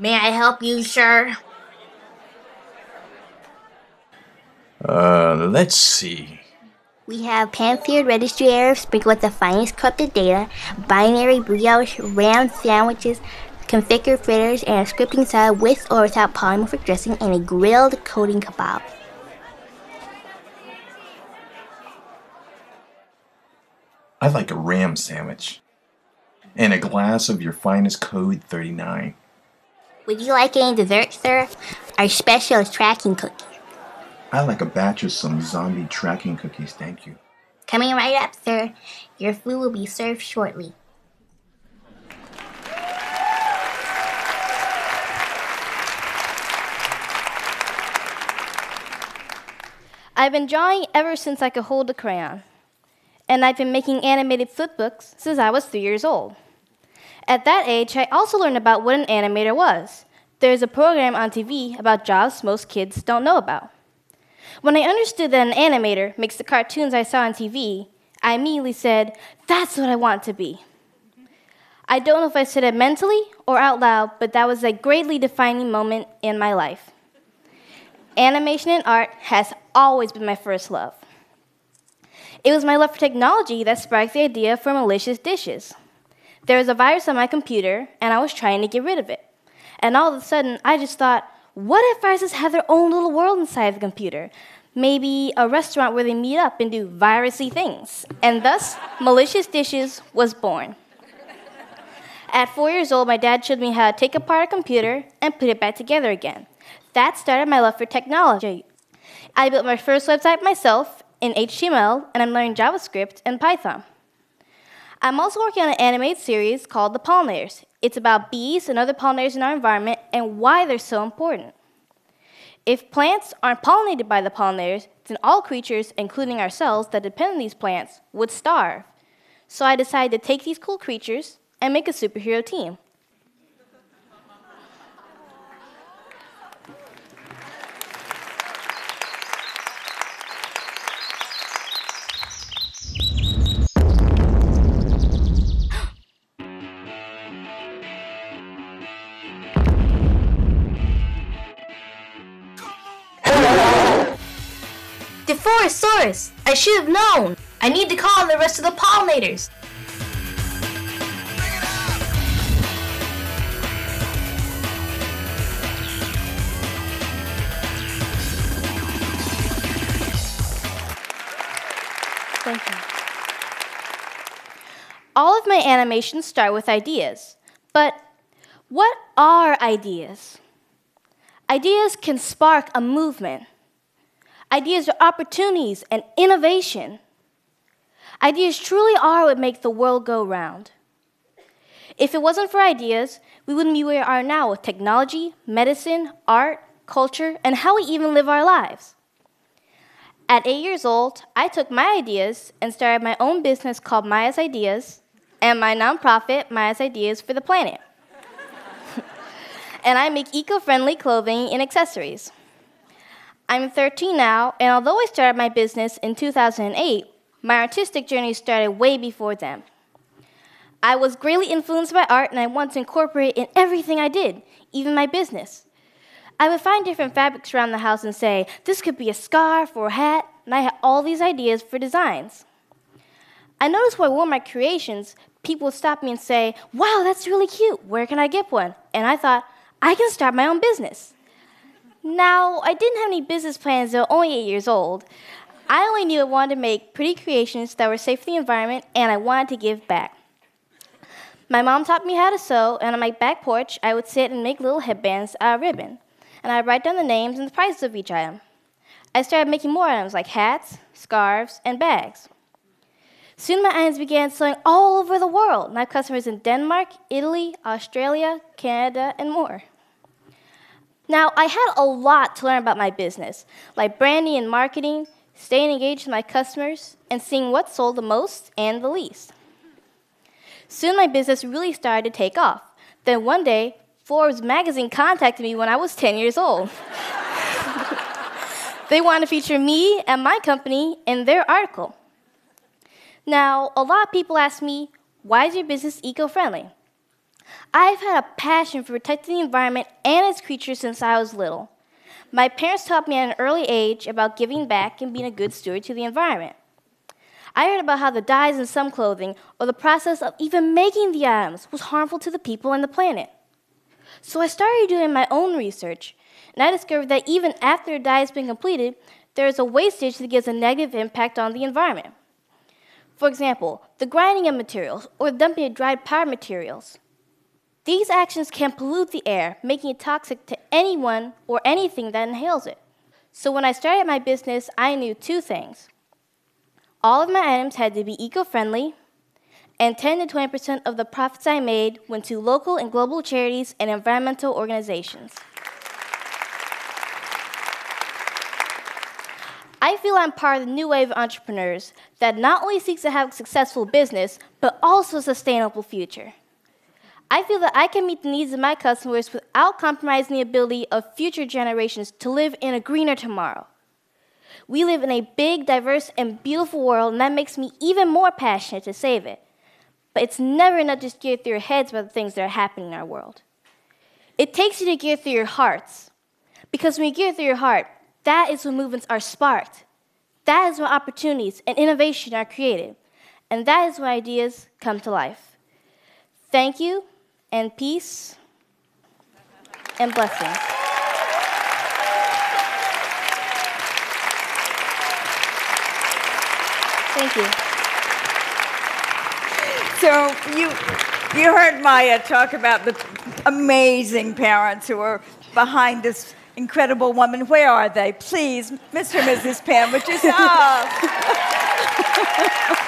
May I help you, sir? Uh, let's see. We have Pamphile registry errors sprinkled with the finest corrupted data, binary brioche, ram sandwiches, configured fritters, and a scripting style with or without polymorphic dressing, and a grilled coating kebab. I'd like a ram sandwich. And a glass of your finest Code 39. Would you like any dessert, sir? Our special is tracking cookies. I'd like a batch of some zombie tracking cookies, thank you. Coming right up, sir. Your food will be served shortly. I've been drawing ever since I could hold a crayon. And I've been making animated flipbooks since I was three years old. At that age, I also learned about what an animator was. There's a program on TV about jobs most kids don't know about. When I understood that an animator makes the cartoons I saw on TV, I immediately said, That's what I want to be. I don't know if I said it mentally or out loud, but that was a greatly defining moment in my life. Animation and art has always been my first love. It was my love for technology that sparked the idea for malicious dishes. There was a virus on my computer, and I was trying to get rid of it. And all of a sudden, I just thought, what if viruses have their own little world inside the computer? Maybe a restaurant where they meet up and do virusy things. And thus, Malicious Dishes was born. At four years old, my dad showed me how to take apart a computer and put it back together again. That started my love for technology. I built my first website myself in HTML, and I'm learning JavaScript and Python. I'm also working on an animated series called The Pollinators. It's about bees and other pollinators in our environment and why they're so important. If plants aren't pollinated by the pollinators, then all creatures, including ourselves that depend on these plants, would starve. So I decided to take these cool creatures and make a superhero team. Deforasaurus! I should have known! I need to call on the rest of the pollinators! Thank you. All of my animations start with ideas. But what are ideas? Ideas can spark a movement. Ideas are opportunities and innovation. Ideas truly are what make the world go round. If it wasn't for ideas, we wouldn't be where we are now with technology, medicine, art, culture, and how we even live our lives. At eight years old, I took my ideas and started my own business called Maya's Ideas and my nonprofit, Maya's Ideas for the Planet. and I make eco friendly clothing and accessories. I'm 13 now, and although I started my business in 2008, my artistic journey started way before then. I was greatly influenced by art, and I wanted to incorporate it in everything I did, even my business. I would find different fabrics around the house and say, this could be a scarf or a hat, and I had all these ideas for designs. I noticed when I wore my creations, people would stop me and say, wow, that's really cute, where can I get one? And I thought, I can start my own business. Now, I didn't have any business plans until only eight years old. I only knew I wanted to make pretty creations that were safe for the environment, and I wanted to give back. My mom taught me how to sew, and on my back porch, I would sit and make little headbands out of ribbon and I'd write down the names and the prices of each item. I started making more items like hats, scarves, and bags. Soon my items began selling all over the world, and I have customers in Denmark, Italy, Australia, Canada, and more. Now, I had a lot to learn about my business, like branding and marketing, staying engaged with my customers, and seeing what sold the most and the least. Soon my business really started to take off. Then one day, Forbes magazine contacted me when I was 10 years old. they wanted to feature me and my company in their article. Now, a lot of people ask me, why is your business eco friendly? I've had a passion for protecting the environment and its creatures since I was little. My parents taught me at an early age about giving back and being a good steward to the environment. I heard about how the dyes in some clothing or the process of even making the items was harmful to the people and the planet. So I started doing my own research, and I discovered that even after a dye has been completed, there is a wastage that gives a negative impact on the environment. For example, the grinding of materials or dumping of dried powder materials. These actions can pollute the air, making it toxic to anyone or anything that inhales it. So when I started my business, I knew two things. All of my items had to be eco friendly, and 10 to 20% of the profits I made went to local and global charities and environmental organizations. I feel I'm part of the new wave of entrepreneurs that not only seeks to have a successful business, but also a sustainable future. I feel that I can meet the needs of my customers without compromising the ability of future generations to live in a greener tomorrow. We live in a big, diverse, and beautiful world, and that makes me even more passionate to save it. But it's never enough to gear through your heads about the things that are happening in our world. It takes you to gear through your hearts. Because when you gear through your heart, that is when movements are sparked. That is when opportunities and innovation are created. And that is when ideas come to life. Thank you, and peace, and blessings. Thank you. So you you heard Maya talk about the amazing parents who are behind this incredible woman. Where are they? Please, Mr. and Mrs. Penn, would you stop?